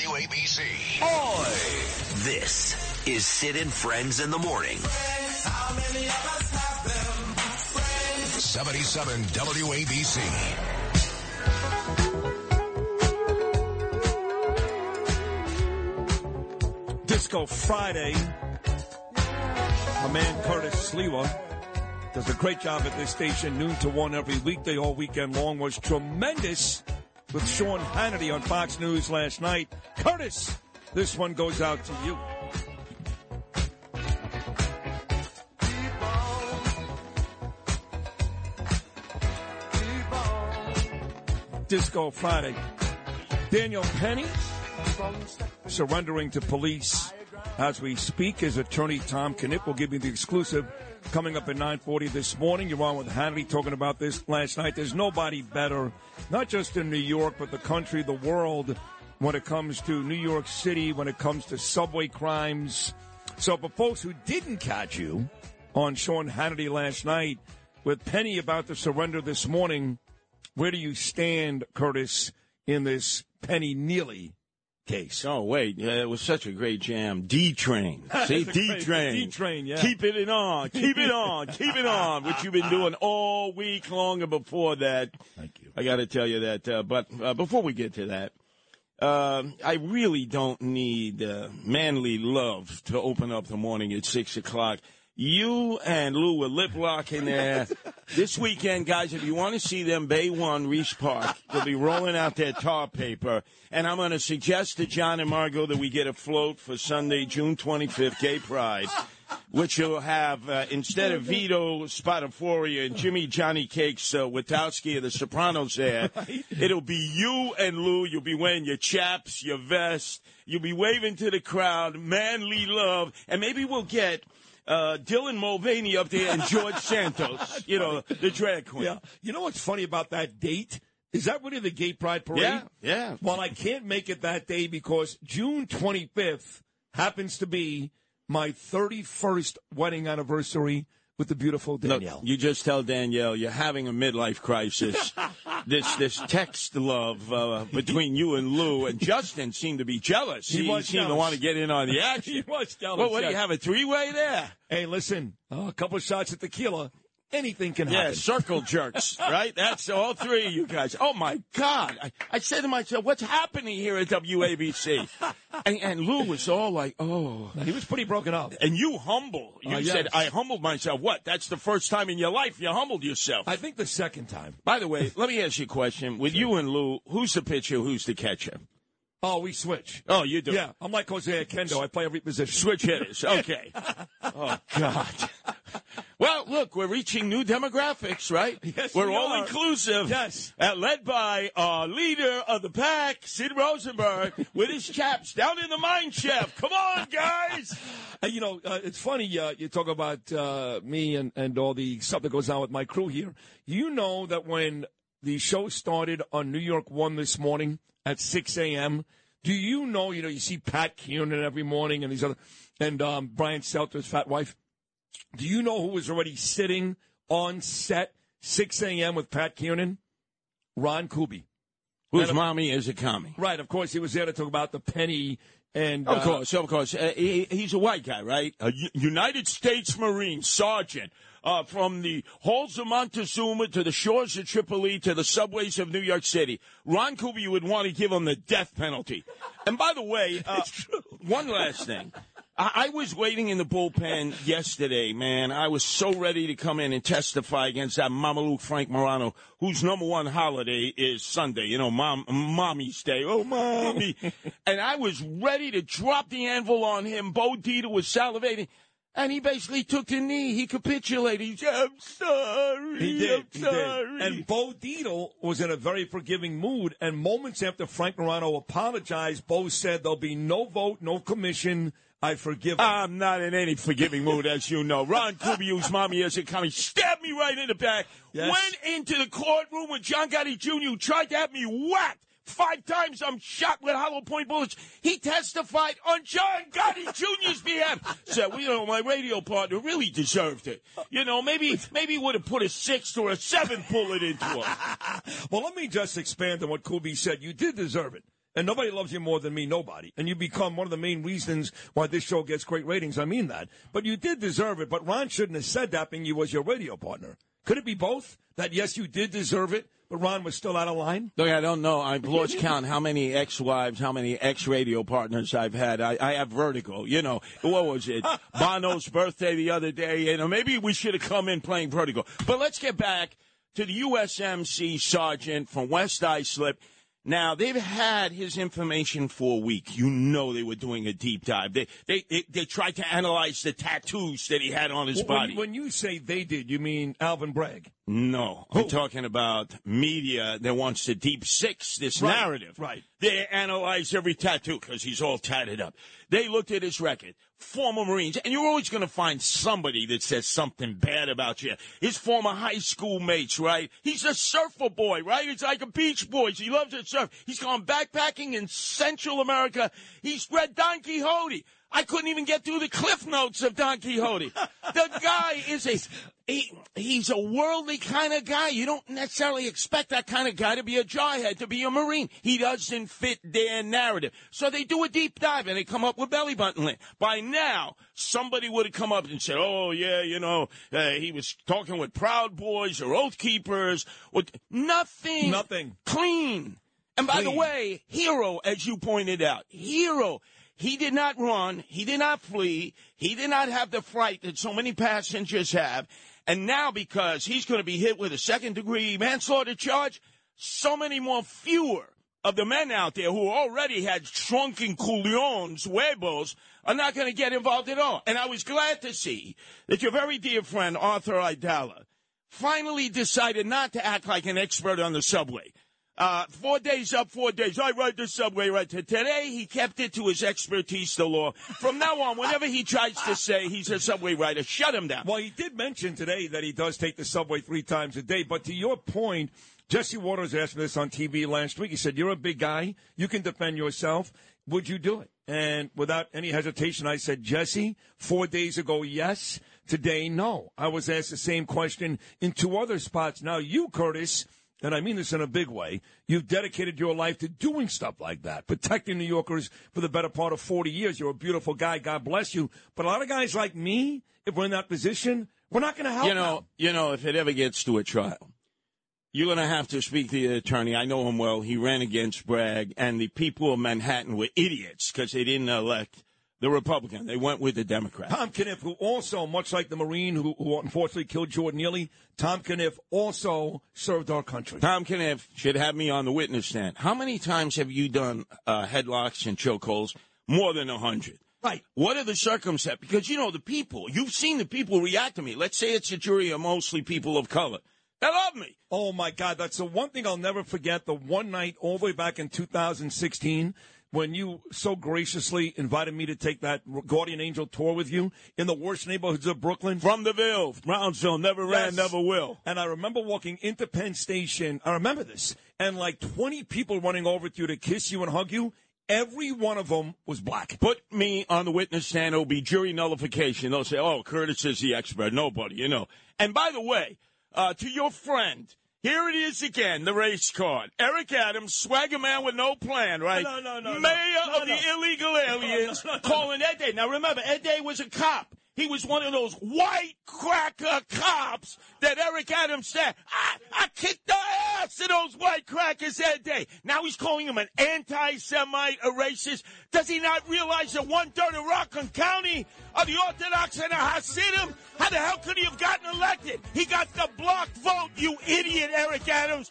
WABC. Oi! This is Sid and Friends in the Morning. 77 WABC. Disco Friday. My man Curtis Sliwa does a great job at this station, noon to one every weekday, all weekend long. Was tremendous with Sean Hannity on Fox News last night. Curtis, this one goes out to you. Disco Friday. Daniel Penny surrendering to police as we speak. His attorney Tom Kenniff will give you the exclusive coming up at 9:40 this morning. You're on with Hannity talking about this last night. There's nobody better, not just in New York, but the country, the world, when it comes to New York City, when it comes to subway crimes. So, for folks who didn't catch you on Sean Hannity last night with Penny about to surrender this morning, where do you stand, Curtis, in this Penny Neely case? Oh wait, yeah, it was such a great jam. D Train, see D Train, D Train, yeah. Keep it on, keep it on, keep it on, which you've been doing all week long and before that. Thank you. I got to tell you that. Uh, but uh, before we get to that, um I really don't need uh, manly love to open up the morning at six o'clock. You and Lou were lip locking there this weekend, guys. If you want to see them, Bay One, Riis Park, they'll be rolling out their tar paper. And I'm going to suggest to John and Margot that we get a float for Sunday, June 25th, Gay Pride, which will have uh, instead of Vito Spataforia and Jimmy Johnny Cakes uh, Witowski of the Sopranos there, it'll be you and Lou. You'll be wearing your chaps, your vest. You'll be waving to the crowd, manly love, and maybe we'll get uh, Dylan Mulvaney up there and George Santos, you know, the drag queen. Yeah. You know what's funny about that date? Is that really the Gay Pride Parade? Yeah, yeah. Well, I can't make it that day because June 25th happens to be my 31st wedding anniversary with the beautiful Look, Danielle. you just tell Danielle you're having a midlife crisis. this this text love uh, between you and Lou and Justin seemed to be jealous. He was seemed to want to get in on the action. he was jealous. Well, what do you have a three way there? Hey, listen, uh, a couple of shots of tequila, anything can happen. Yeah, circle jerks, right? That's all three of you guys. Oh my God! I, I said to myself, "What's happening here at WABC?" and, and Lou was all like, "Oh." He was pretty broken up. And you humble. You Uh, yes. said, I humbled myself. What? That's the first time in your life you humbled yourself. I think the second time. By the way, let me ask you a question. With you and Lou, who's the pitcher, who's the catcher? Oh, we switch. Oh, you do? Yeah, I'm like Jose Oquendo. I play every position. Switch hitters. Okay. oh, God. Well, look, we're reaching new demographics, right? Yes, we're we all are. inclusive. Yes. Uh, led by our leader of the pack, Sid Rosenberg, with his chaps down in the mine shaft. Come on, guys. Uh, you know, uh, it's funny uh, you talk about uh, me and, and all the stuff that goes on with my crew here. You know that when the show started on New York One this morning at 6 a.m., do you know, you know, you see Pat Kiernan every morning and these other, and um, Brian Seltzer's fat wife. Do you know who was already sitting on set 6 a.m. with Pat Kiernan? Ron Kuby. Whose And- mommy is a commie? Right, of course, he was there to talk about the penny and. Of uh, course, of course. Uh, he, he's a white guy, right? A U- United States Marine sergeant. Uh, from the halls of Montezuma to the shores of Tripoli to the subways of New York City, Ron Kuby would want to give him the death penalty. And by the way, uh, one last thing. I, I was waiting in the bullpen yesterday, man. I was so ready to come in and testify against that Mameluke Frank Morano, whose number one holiday is Sunday. You know, mom, mommy's day. Oh, mommy. and I was ready to drop the anvil on him. Bo Dietl was salivating. And he basically took the knee. He capitulated. He said, I'm sorry. He did. I'm sorry. did. And Bo Dietl was in a very forgiving mood. And moments after Frank Morano apologized, Bo said there'll be no vote, no commission. I forgive. him." I'm not in any forgiving mood, as you know. Ron Kuby's mommy as a commie stabbed me right in the back. Yes. Went into the courtroom with John Gotti Jr. who tried to have me whacked. Five times I'm shot with hollow point bullets. He testified on John Gotti Jr.'s behalf. Said, well, you know, my radio partner really deserved it. You know, maybe maybe would have put a sixth or a seventh bullet into him. well, let me just expand on what Kuby said. You did deserve it. And nobody loves you more than me, nobody. And you become one of the main reasons why this show gets great ratings. I mean that. But you did deserve it. But Ron shouldn't have said that being you was your radio partner. Could it be both? That yes, you did deserve it, but Ron was still out of line? Look, I don't know. I've lost count how many ex-wives, how many ex-radio partners I've had. I, I have vertigo. You know, what was it? Bono's birthday the other day. You know, maybe we should have come in playing vertigo. But let's get back to the USMC sergeant from West Islip. Now they've had his information for a week. You know they were doing a deep dive. They they they, they tried to analyze the tattoos that he had on his When- body. When you say they did, you mean Alvin Bragg? No, I'm talking about media that wants to deep six this Right, narrative. right. They analyze every tattoo because he's all tatted up. They looked at his record, former Marines, and you're always going to find somebody that says something bad about you. His former high school mates, right? He's a surfer boy, right? He's like a beach boy. He loves to surf. He's gone backpacking in Central America. He's read Don Quixote. I couldn't even get through the cliff notes of Don Quixote. the guy is a he, he's a worldly kind of guy. You don't necessarily expect that kind of guy to be a jarhead, to be a Marine. He doesn't fit their narrative. So they do a deep dive and they come up with belly button lint. By now, somebody would have come up and said, oh, yeah, you know, uh, he was talking with Proud Boys or Oath Keepers. Or, nothing. Nothing. Clean. And by the way, hero, as you pointed out, hero. He did not run. He did not flee. He did not have the fright that so many passengers have. And now, because he's going to be hit with a second degree manslaughter charge, so many more fewer of the men out there who already had shrunken culiones, huevos, are not going to get involved at all. And I was glad to see that your very dear friend, Arthur Aidala, finally decided not to act like an expert on the subway. Uh, four days up, four days. I ride the subway right to today. He kept it to his expertise, the law. From now on, whenever he tries to say he's a subway rider, shut him down. Well, he did mention today that he does take the subway three times a day. But to your point, Jesse Watters asked me this on TV last week. He said, You're a big guy. You can defend yourself. Would you do it? And without any hesitation, I said, Jesse, four days ago, yes. Today, no. I was asked the same question in two other spots. Now, you, Curtis, and I mean this in a big way, you've dedicated your life to doing stuff like that, protecting New Yorkers for the better part of 40 years. You're a beautiful guy. God bless you. But a lot of guys like me, if we're in that position, we're not going to help you know, them. you know, if it ever gets to a trial, you're going to have to speak to the attorney. I know him well. He ran against Bragg, and the people of Manhattan were idiots because they didn't elect the Republican. They went with the Democrat. Tom Kenniff, who also, much like the Marine who, who unfortunately killed Jordan Neely, Tom Kenniff also served our country. Tom Kenniff should have me on the witness stand. How many times have you done uh, headlocks and chokeholds? More than a hundred. Right. What are the circumstances? Because you know the people. You've seen the people react to me. Let's say it's a jury of mostly people of color. They love me. Oh my God, that's the one thing I'll never forget. The one night, all the way back in 2016, when you so graciously invited me to take that Guardian Angel tour with you in the worst neighborhoods of Brooklyn. From the Ville, Brownsville, never ran, never will. And I remember walking into Penn Station. I remember this, and like 20 people running over to you to kiss you and hug you. Every one of them was black. Put me on the witness stand. It'll be jury nullification. They'll say, oh, Curtis is the expert. Nobody, you know. And by the way, uh, to your friend, here it is again, the race card. Eric Adams, swagger man with no plan, right? No, no, no. Mayor No, of no. the illegal aliens, calling Ed Day. Now remember, Ed Day was a cop. He was one of those white cracker cops that Eric Adams said, I, I kicked the ass of those white crackers that day. Now he's calling him an anti-Semite, a racist. Does he not realize that one third of Rockland County are the Orthodox and the Hasidim? How the hell could he have gotten elected? He got the blocked vote, you idiot, Eric Adams,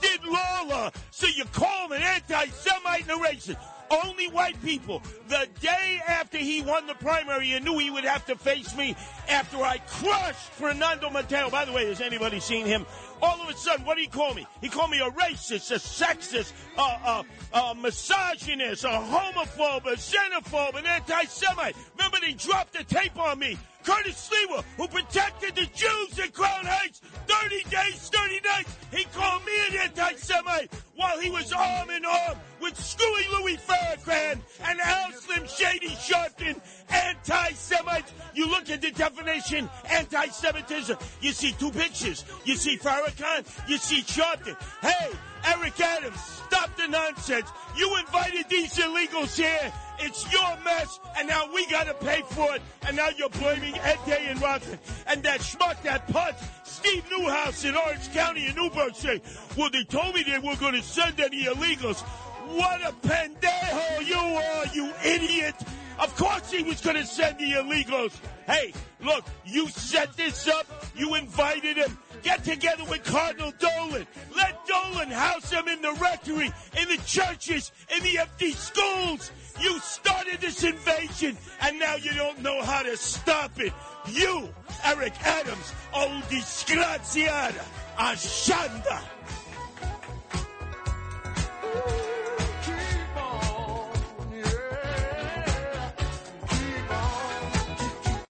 did Lawler. So you call him an anti-Semite and a racist. Only white people. The day after he won the primary, you knew he would have to face me after I crushed Fernando Mateo. By the way, has anybody seen him? All of a sudden, what did he call me? He called me a racist, a sexist, a, a, a misogynist, a homophobe, a xenophobe, an anti-Semite. Remember, they dropped the tape on me. Curtis Sliwa, who protected the Jews in Crown Heights, 30 days, 30 nights, he called me an anti-Semite while he was arm in arm with Screwy Louis Farrakhan and Al Slim Shady Sharpton, anti-Semites. You look Second, the definition, anti-Semitism. You see two pictures. You see Farrakhan. You see Sharpton. Hey, Eric Adams, stop the nonsense. You invited these illegals here. It's your mess, and now we gotta pay for it. And now you're blaming Ed Day and Rockland. And that schmuck, that punch, Steve Neuhaus in Orange County in Newburgh say, well, they told me they were gonna send any illegals. What a pendejo you are, you idiot! Of course he was going to send the illegals. Hey, look, you set this up. You invited him. Get together with Cardinal Dolan. Let Dolan house them in the rectory, in the churches, in the empty schools. You started this invasion, and now you don't know how to stop it. You, Eric Adams, oh disgraziata, ashanda.